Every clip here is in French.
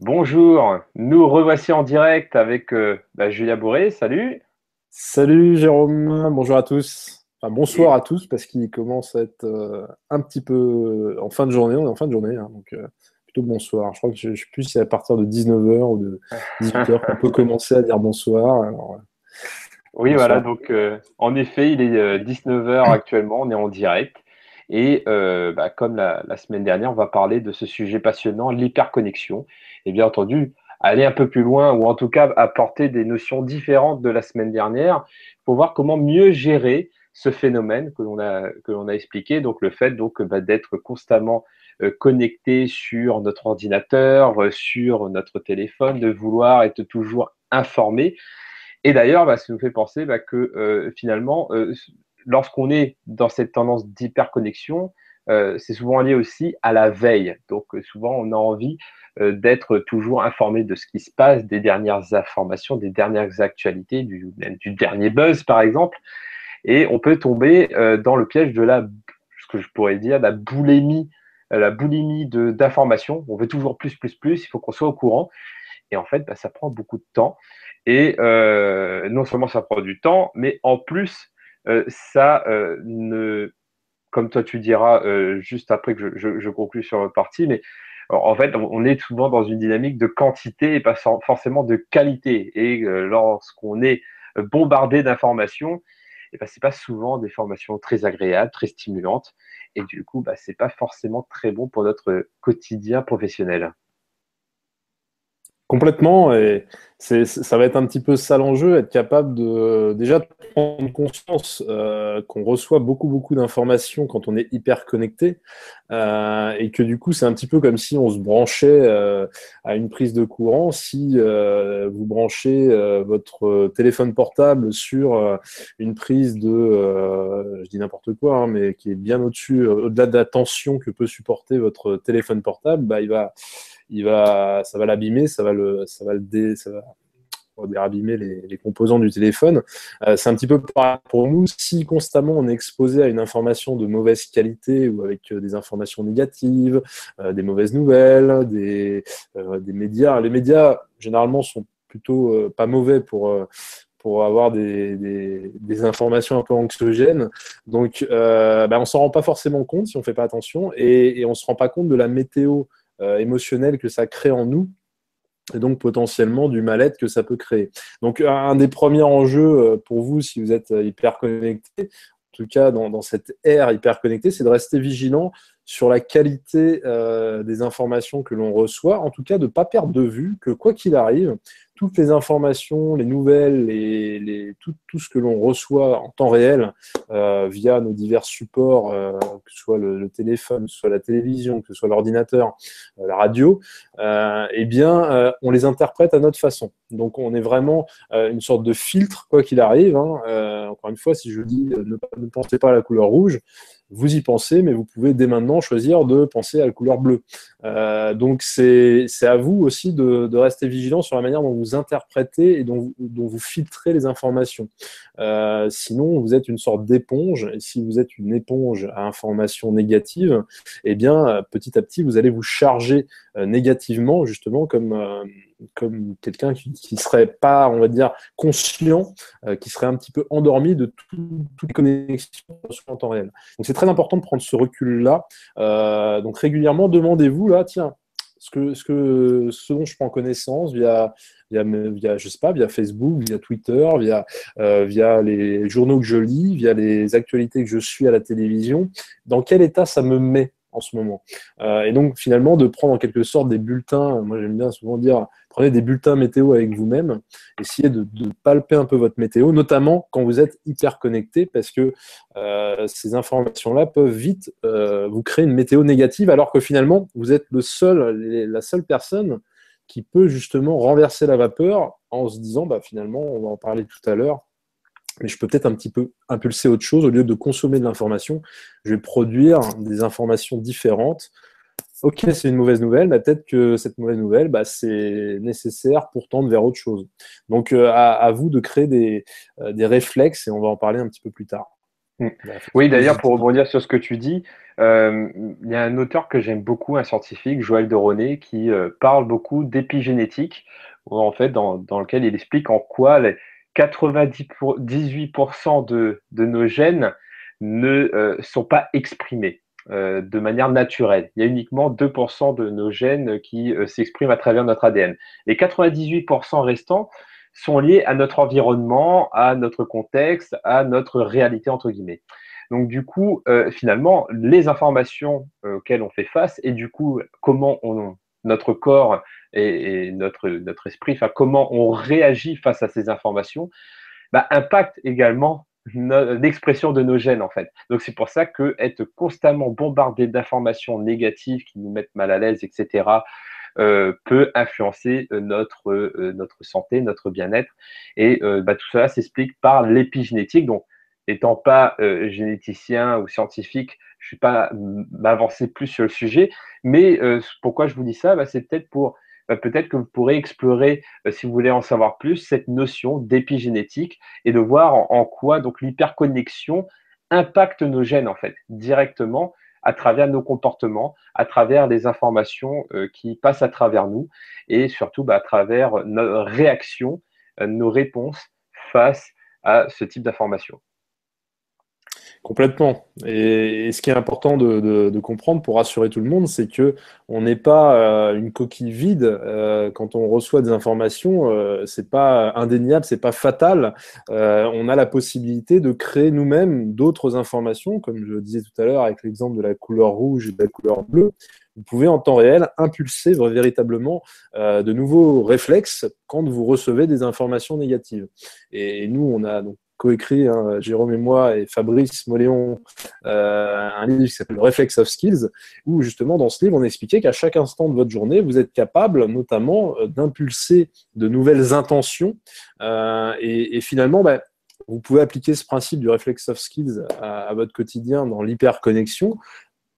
Bonjour, nous revoici en direct avec euh, bah, Julia Bourré. Salut. Salut Jérôme, bonjour à tous. Enfin, bonsoir à tous parce qu'il commence à être euh, un petit peu en fin de journée. On est en fin de journée, hein, donc euh, plutôt bonsoir. Je crois que je ne sais plus si c'est à partir de 19h ou de 18h qu'on peut commencer à dire bonsoir. oui, voilà, donc en effet, il est 19h actuellement, on est en direct. Et bah, comme la, la, semaine dernière, on va parler de ce sujet passionnant, l'hyperconnexion. Et bien entendu, aller un peu plus loin ou en tout cas apporter des notions différentes de la semaine dernière pour voir comment mieux gérer ce phénomène que l'on a, a expliqué, donc le fait donc bah, d'être constamment euh, connecté sur notre ordinateur, euh, sur notre téléphone, de vouloir être toujours informé. Et d'ailleurs, bah, ça nous fait penser bah, que euh, finalement, lorsqu'on est dans cette tendance d'hyperconnexion, c'est souvent lié aussi à la veille. Donc souvent, on a envie euh, d'être toujours informé de ce qui se passe, des dernières informations, des dernières actualités, du, du dernier buzz par exemple. Et on peut tomber euh, dans le piège de la, ce que je pourrais dire, la boulimie, euh, la boulimie d'informations. On veut toujours plus, plus, plus. Il faut qu'on soit au courant. Et en fait, bah, ça prend beaucoup de temps. Et non seulement ça prend du temps, mais en plus, ça ne, comme toi tu diras juste après que je, je, je conclue sur le parti, mais en fait, on est souvent dans une dynamique de quantité et pas forcément de qualité. Et euh, lorsqu'on est bombardé d'informations, et ben, c'est pas souvent des formations très agréables, très stimulantes. Et du coup, bah, c'est pas forcément très bon pour notre quotidien professionnel. Complètement, et ça va être un petit peu ça l'enjeu, être capable de déjà prendre conscience euh, qu'on reçoit beaucoup beaucoup d'informations quand on est hyper connecté, euh, et que du coup c'est un petit peu comme si on se branchait euh, à une prise de courant. Si vous branchez votre téléphone portable sur une prise de, je dis n'importe quoi, hein, mais qui est bien au-dessus, au-delà de la tension que peut supporter votre téléphone portable, bah, il va il va, ça va l'abîmer, ça va le, ça va le dé, ça va abîmer les, les, composants du téléphone. Euh, c'est un petit peu pour nous. Si constamment on est exposé à une information de mauvaise qualité ou avec euh, des informations négatives, euh, des mauvaises nouvelles, des, des médias, les médias généralement sont plutôt pas mauvais pour pour avoir des, des, informations un peu anxiogènes. Donc, euh, ben on s'en rend pas forcément compte si on fait pas attention et, et on se rend pas compte de la météo émotionnel que ça crée en nous et donc potentiellement du mal-être que ça peut créer. Donc un des premiers enjeux euh, pour vous, si vous êtes hyper connecté, en tout cas dans, dans cette ère hyper connectée, c'est de rester vigilant sur la qualité euh, des informations que l'on reçoit, en tout cas de ne pas perdre de vue que quoi qu'il arrive, toutes les informations, les nouvelles, les, les, tout, ce que l'on reçoit en temps réel euh, via nos divers supports, euh, que ce soit le, téléphone, que ce soit la télévision, que ce soit l'ordinateur, la radio, eh bien, on les interprète à notre façon. Donc, on est vraiment une sorte de filtre, quoi qu'il arrive. Hein. encore une fois, si je dis ne, ne pensez pas à la couleur rouge, vous y pensez, mais vous pouvez dès maintenant choisir de penser à la couleur bleue. Euh, donc c'est à vous aussi de, de, rester vigilant sur la manière dont vous interprétez et dont, vous filtrez les informations. Euh, sinon, vous êtes une sorte d'éponge, et si vous êtes une éponge à informations négatives, eh bien, petit à petit, vous allez vous charger euh, négativement, justement, comme euh, comme quelqu'un qui, qui serait pas, on va dire, conscient, euh, qui serait un petit peu endormi de tout, toutes les connexions en temps réel. Donc c'est très important de prendre ce recul-là. Euh, donc régulièrement, demandez-vous là, tiens, ce que, ce que ce dont je prends connaissance via via, via je sais pas via Facebook via Twitter via euh, via les journaux que je lis via les actualités que je suis à la télévision dans quel état ça me met? En ce moment. Euh, et donc finalement de prendre en quelque sorte des bulletins, moi j'aime bien souvent dire, prenez des bulletins météo avec vous-même, essayez de, palper un peu votre météo, notamment quand vous êtes hyper connecté, parce que euh, ces informations-là peuvent vite euh, vous créer une météo négative, alors que finalement vous êtes le seul, la seule personne qui peut justement renverser la vapeur en se disant, bah, finalement, on va en parler tout à l'heure, mais je peux peut-être un petit peu impulser autre chose. Au lieu de consommer de l'information, je vais produire des informations différentes. Ok, c'est une mauvaise nouvelle, mais peut-être que cette mauvaise nouvelle, bah, c'est nécessaire pour tendre vers autre chose. Donc, euh, à, à, vous de créer des, euh, des, réflexes, et on va en parler un petit peu plus tard. Mm. Oui, d'ailleurs, pour rebondir sur ce que tu dis, euh, il y a un auteur que j'aime beaucoup, un scientifique, Joël de qui parle beaucoup d'épigénétique, en fait, dans, lequel il explique en quoi les 98% de, de, nos gènes ne euh, sont pas exprimés de manière naturelle. Il y a uniquement 2% de nos gènes qui s'expriment à travers notre ADN. Les 98% restants sont liés à notre environnement, à notre contexte, à notre réalité, entre guillemets. Donc du coup, euh, finalement, les informations euh, auxquelles on fait face et du coup, comment on, notre corps et, notre, notre esprit, enfin comment on réagit face à ces informations, bah, impactent également l'expression de nos gènes en fait. Donc c'est pour ça que être constamment bombardé d'informations négatives qui nous mettent mal à l'aise, etc., euh, peut influencer euh, notre, euh, notre santé, notre bien-être. Et bah, tout cela s'explique par l'épigénétique. Donc, étant pas généticien ou scientifique, je ne suis pas m'avancer plus sur le sujet. Mais pourquoi je vous dis ça? Bah, C'est peut-être pour bah, peut-être que vous pourrez explorer, si vous voulez en savoir plus, cette notion d'épigénétique et de voir en, quoi donc l'hyperconnexion impacte nos gènes en fait directement à travers nos comportements, à travers les informations euh, qui passent à travers nous et surtout bah, à travers nos réactions, euh, nos réponses face à ce type d'informations. Complètement. Et, ce qui est important de, comprendre pour rassurer tout le monde, c'est que on n'est pas euh, une coquille vide euh, quand on reçoit des informations. Euh, c'est pas indéniable, c'est pas fatal. on a la possibilité de créer nous-mêmes d'autres informations, comme je le disais tout à l'heure avec l'exemple de la couleur rouge et de la couleur bleue. Vous pouvez en temps réel impulser véritablement de nouveaux réflexes quand vous recevez des informations négatives. Et, et nous, on a donc coécrit, hein, Jérôme et moi, et Fabrice Moléon, euh, un livre qui s'appelle Reflex of Skills, où justement dans ce livre, on expliquait qu'à chaque instant de votre journée, vous êtes capable notamment euh, d'impulser de nouvelles intentions. Euh, et, finalement, bah, vous pouvez appliquer ce principe du Reflex of Skills à, à votre quotidien dans l'hyperconnexion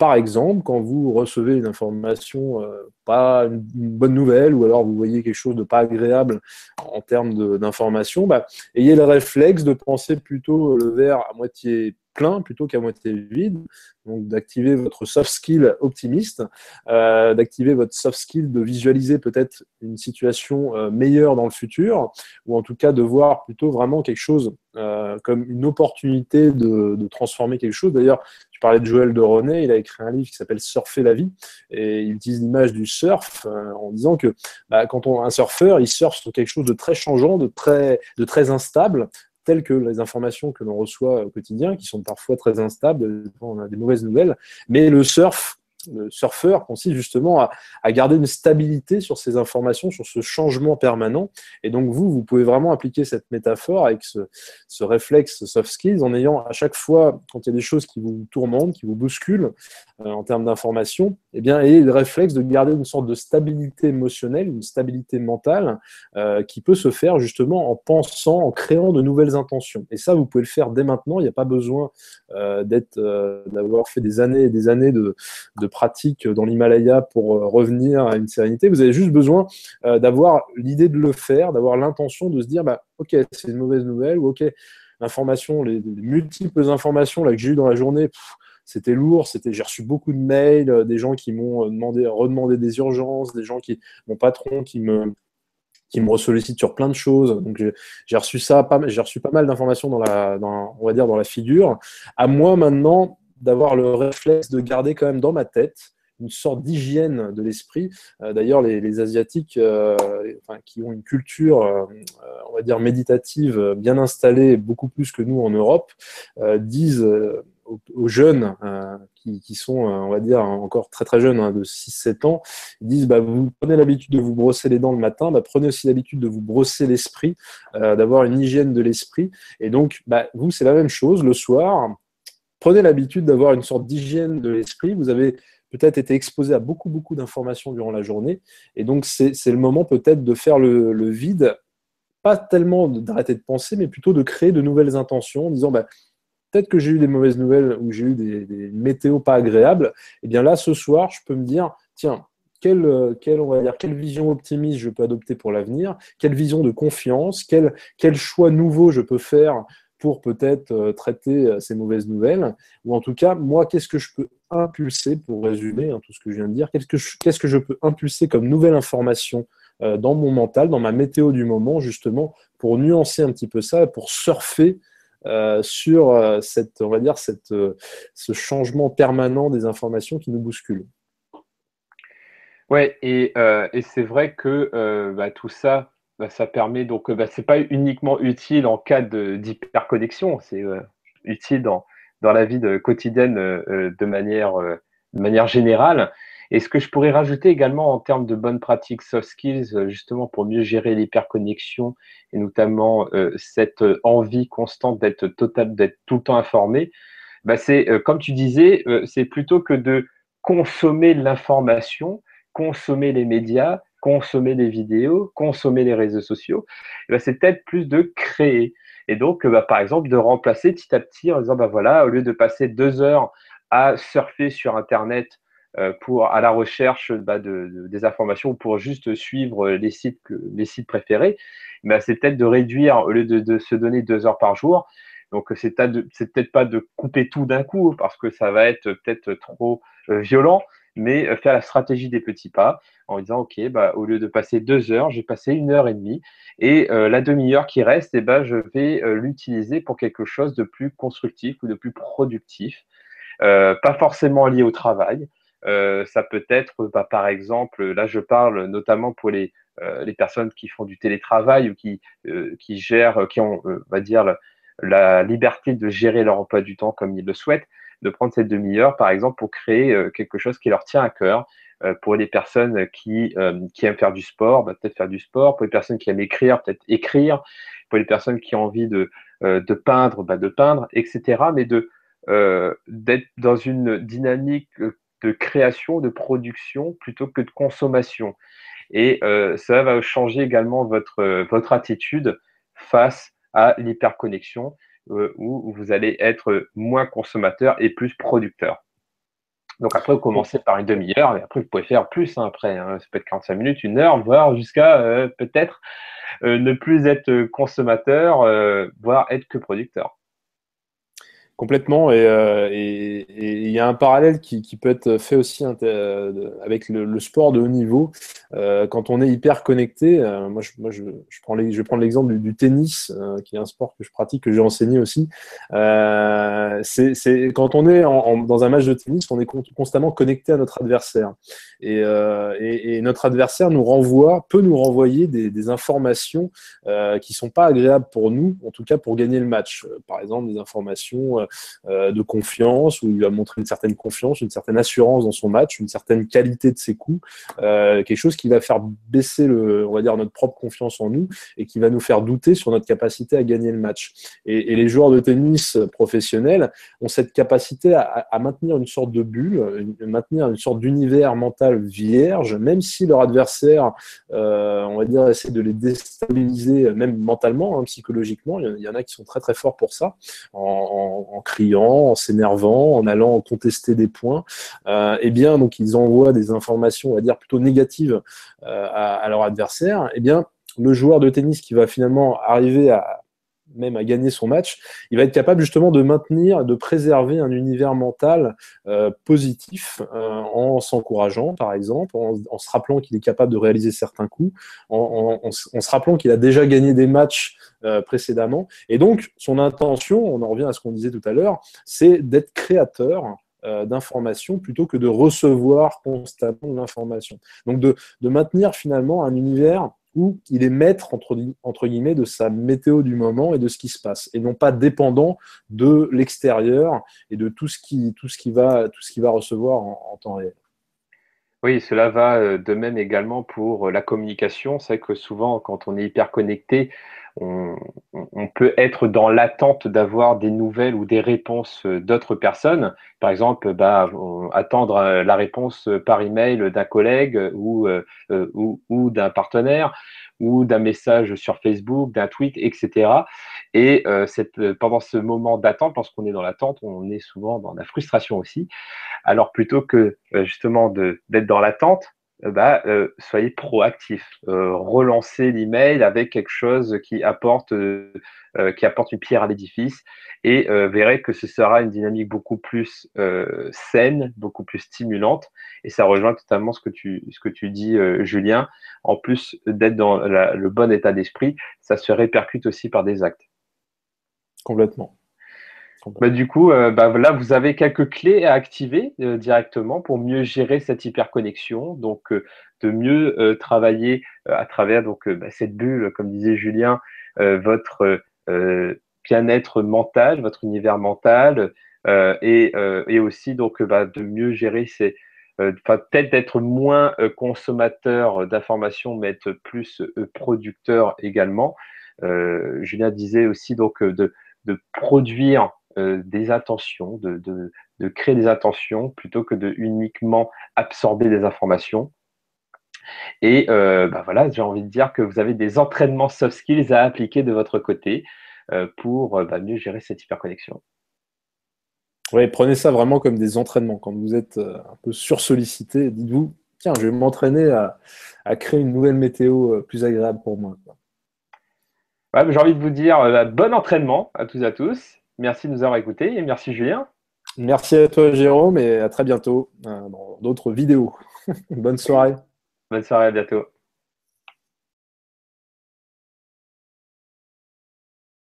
par exemple, quand vous recevez une information, euh, pas une, bonne nouvelle, ou alors vous voyez quelque chose de pas agréable en termes d'information, bah, ayez le réflexe de penser plutôt le verre à moitié plutôt qu'à moitié vide. Donc d'activer votre soft skill optimiste, euh, d'activer votre soft skill de visualiser peut-être une situation euh, meilleure dans le futur, ou en tout cas de voir plutôt vraiment quelque chose euh, comme une opportunité de, transformer quelque chose. D'ailleurs, tu parlais de Joël de René, il a écrit un livre qui s'appelle Surfer la vie, et il utilise l'image du surf en disant que bah, quand on un surfeur, il surfe sur quelque chose de très changeant, de très instable, que les informations que l'on reçoit au quotidien, qui sont parfois très instables, on a des mauvaises nouvelles, mais le surf surfeur consiste justement à, garder une stabilité sur ces informations, sur ce changement permanent. Et donc vous, vous pouvez vraiment appliquer cette métaphore avec ce, réflexe soft skills en ayant à chaque fois, quand il y a des choses qui vous tourmentent, qui vous bousculent euh, en termes d'information, eh bien, ayez le réflexe de garder une sorte de stabilité émotionnelle, une stabilité mentale euh, qui peut se faire justement en pensant, en créant de nouvelles intentions. Et ça, vous pouvez le faire dès maintenant. Il n'y a pas besoin euh, d'être, d'avoir fait des années et des années de, de pratique dans l'Himalaya pour euh, revenir à une sérénité. Vous avez juste besoin euh, d'avoir l'idée de le faire, d'avoir l'intention de se dire, bah, ok, c'est une mauvaise nouvelle, ou ok, l'information, les, multiples informations que j'ai eues dans la journée, c'était lourd, c'était, j'ai reçu beaucoup de mails, euh, des gens qui m'ont demandé, redemandé des urgences, des gens qui, mon patron qui me, qui me sollicite sur plein de choses. Donc j'ai reçu ça, j'ai reçu pas mal d'informations dans la, on va dire dans la figure. À moi maintenant d'avoir le réflexe de garder quand même dans ma tête une sorte d'hygiène de l'esprit. Euh, d'ailleurs, les, Asiatiques euh, qui ont une culture, euh, on va dire, méditative bien installée, beaucoup plus que nous en Europe, disent aux, jeunes qui, sont, on va dire, encore très très jeunes, hein, de 6-7 ans, ils disent, bah, vous prenez l'habitude de vous brosser les dents le matin, bah, prenez aussi l'habitude de vous brosser l'esprit, d'avoir une hygiène de l'esprit. Et donc, bah, vous, c'est la même chose. Le soir, prenez l'habitude d'avoir une sorte d'hygiène de l'esprit. Vous avez peut-être été exposé à beaucoup, beaucoup d'informations durant la journée. Et donc, c'est le moment peut-être de faire le, vide, pas tellement d'arrêter de penser, mais plutôt de créer de nouvelles intentions en disant, bah, peut-être que j'ai eu des mauvaises nouvelles ou j'ai eu des, météos pas agréables. Et eh bien là, ce soir, je peux me dire, tiens, quelle, quelle, on va dire, quelle vision optimiste je peux adopter pour l'avenir, quelle vision de confiance, quel, quel choix nouveau je peux faire pour peut-être traiter ces mauvaises nouvelles Ou en tout cas, moi, qu'est-ce que je peux impulser, pour résumer hein, tout ce que je viens de dire, qu'est-ce que, je, peux impulser comme nouvelle information dans mon mental, dans ma météo du moment, justement, pour nuancer un petit peu ça, pour surfer euh, sur euh, cette, on va dire, cette, euh, ce changement permanent des informations qui nous bousculent? Ouais, et, et c'est vrai que bah, tout ça, bah, ça permet donc, bah, c'est pas uniquement utile en cas d'hyperconnexion, c'est utile dans, dans la vie quotidienne de manière, de manière générale. Et ce que je pourrais rajouter également en termes de bonnes pratiques soft skills, euh, justement pour mieux gérer l'hyperconnexion et notamment euh, cette envie constante d'être total, d'être tout le temps informé, bah c'est euh, comme tu disais, c'est plutôt que de consommer l'information, consommer les médias, consommer les vidéos, consommer les réseaux sociaux, bah c'est peut-être plus de créer. Et donc, bah, par exemple, de remplacer petit à petit en disant, bah voilà, au lieu de passer deux heures à surfer sur Internet euh, pour à la recherche bah, de, des informations pour juste suivre les sites, les sites préférés, mais c'est peut-être de réduire au lieu de, se donner deux heures par jour. Donc c'est peut-être pas de couper tout d'un coup parce que ça va être peut-être trop euh, violent, mais euh, faire la stratégie des petits pas en disant ok bah, au lieu de passer deux heures, j'ai passé une heure et demie et la demi-heure qui reste, eh ben, je vais l'utiliser pour quelque chose de plus constructif ou de plus productif, pas forcément lié au travail, euh, ça peut être, bah, par exemple, là je parle notamment pour les, euh, personnes qui font du télétravail ou qui, euh, gèrent, qui ont, dire, la, liberté de gérer leur emploi du temps comme ils le souhaitent, de prendre cette demi-heure, par exemple, pour créer quelque chose qui leur tient à cœur. pour les personnes qui, qui aiment faire du sport, bah, peut-être faire du sport. Pour les personnes qui aiment écrire, peut-être écrire. Pour les personnes qui ont envie de, peindre, bah, de peindre, etc. Mais de d'être dans une dynamique de création, de production plutôt que de consommation. Et euh, ça va changer également votre, euh, attitude face à l'hyperconnexion euh, où vous allez être moins consommateur et plus producteur. Donc après, vous commencez par une demi-heure, et après, vous pouvez faire plus hein, après. Hein. ça peut être 45 minutes, une heure, voire jusqu'à peut-être ne plus être consommateur, voire être que producteur. Complètement. Euh, et il y a un parallèle qui, peut être fait aussi euh, avec le, sport de haut niveau. Euh, quand on est hyper connecté, moi, je, prends vais prendre l'exemple du, tennis, qui est un sport que je pratique, que j'ai enseigné aussi. c'est quand on est dans un match de tennis, on est constamment connecté à notre adversaire. Et, notre adversaire nous renvoie, peut nous renvoyer des, informations qui sont pas agréables pour nous, en tout cas pour gagner le match. Par exemple, des informations euh, de confiance, où il va montrer une certaine confiance, une certaine assurance dans son match, une certaine qualité de ses coups, euh, quelque chose qui va faire baisser on va dire notre propre confiance en nous et qui va nous faire douter sur notre capacité à gagner le match. Et, les joueurs de tennis professionnels ont cette capacité à, maintenir une sorte de bulle, maintenir une sorte d'univers mental vierge, même si leur adversaire, euh, on va dire, essaie de les déstabiliser, même mentalement, hein, psychologiquement. Il y en a qui sont très très forts pour ça, en criant, en s'énervant, en allant contester des points, euh, eh bien, donc ils envoient des informations, on va dire plutôt négatives euh, à, leur adversaire. Eh bien, le joueur de tennis qui va finalement arriver à même à gagner son match, il va être capable justement de maintenir, de préserver un univers mental euh, positif en s'encourageant, par exemple, en, se rappelant qu'il est capable de réaliser certains coups, en, se rappelant qu'il a déjà gagné des matchs euh, précédemment. Et donc, son intention, on en revient à ce qu'on disait tout à l'heure, c'est d'être créateur euh, d'informations plutôt que de recevoir constamment l'information. Donc, de, de, maintenir finalement un univers où il est maître, entre, guillemets, de sa météo du moment et de ce qui se passe, et non pas dépendant de l'extérieur et de tout ce qui, tout ce qui, va, tout ce qui va recevoir en, en temps réel. Oui, cela va euh, de même également pour la communication. C'est que souvent, quand on est hyper connecté, on, peut être dans l'attente d'avoir des nouvelles ou des réponses d'autres personnes. Par exemple, bah, attendre euh, la réponse par email d'un collègue ou, euh, ou, d'un partenaire ou d'un message sur Facebook, d'un tweet, etc. Et euh, pendant ce moment d'attente, parce qu'on est dans l'attente, on est souvent dans la frustration aussi. Alors plutôt que justement d'être dans l'attente, bah, soyez proactif. relancez l'email avec quelque chose qui apporte, qui apporte une pierre à l'édifice et verrez que ce sera une dynamique beaucoup plus saine, beaucoup plus stimulante. Et ça rejoint totalement ce que tu dis, Julien. En plus d'être dans le bon état d'esprit, ça se répercute aussi par des actes. Complètement. Bah, du coup, euh, bah, là, vous avez quelques clés à activer euh, directement pour mieux gérer cette hyperconnexion. Donc, euh, de mieux travailler à travers donc, bah, cette bulle, comme disait Julien, votre bien-être mental, votre univers mental, et, et, aussi donc, de mieux gérer ces. peut-être d'être moins consommateur d'informations, mais être plus producteur également. Julien disait aussi donc de, de produire euh, des intentions, de, de, créer des intentions plutôt que de uniquement absorber des informations. Et euh, bah voilà, j'ai envie de dire que vous avez des entraînements soft skills à appliquer de votre côté euh, pour bah, mieux gérer cette hyperconnexion. Oui, prenez ça vraiment comme des entraînements. Quand vous êtes un peu sursollicité, dites-vous, tiens, je vais m'entraîner à, à, créer une nouvelle météo plus agréable pour moi. Ouais, j'ai envie de vous dire bon entraînement à tous et à tous. Merci de nous avoir écoutés et merci Julien. Merci à toi Jérôme et à très bientôt euh, dans d'autres vidéos. Bonne soirée. Bonne soirée, à bientôt.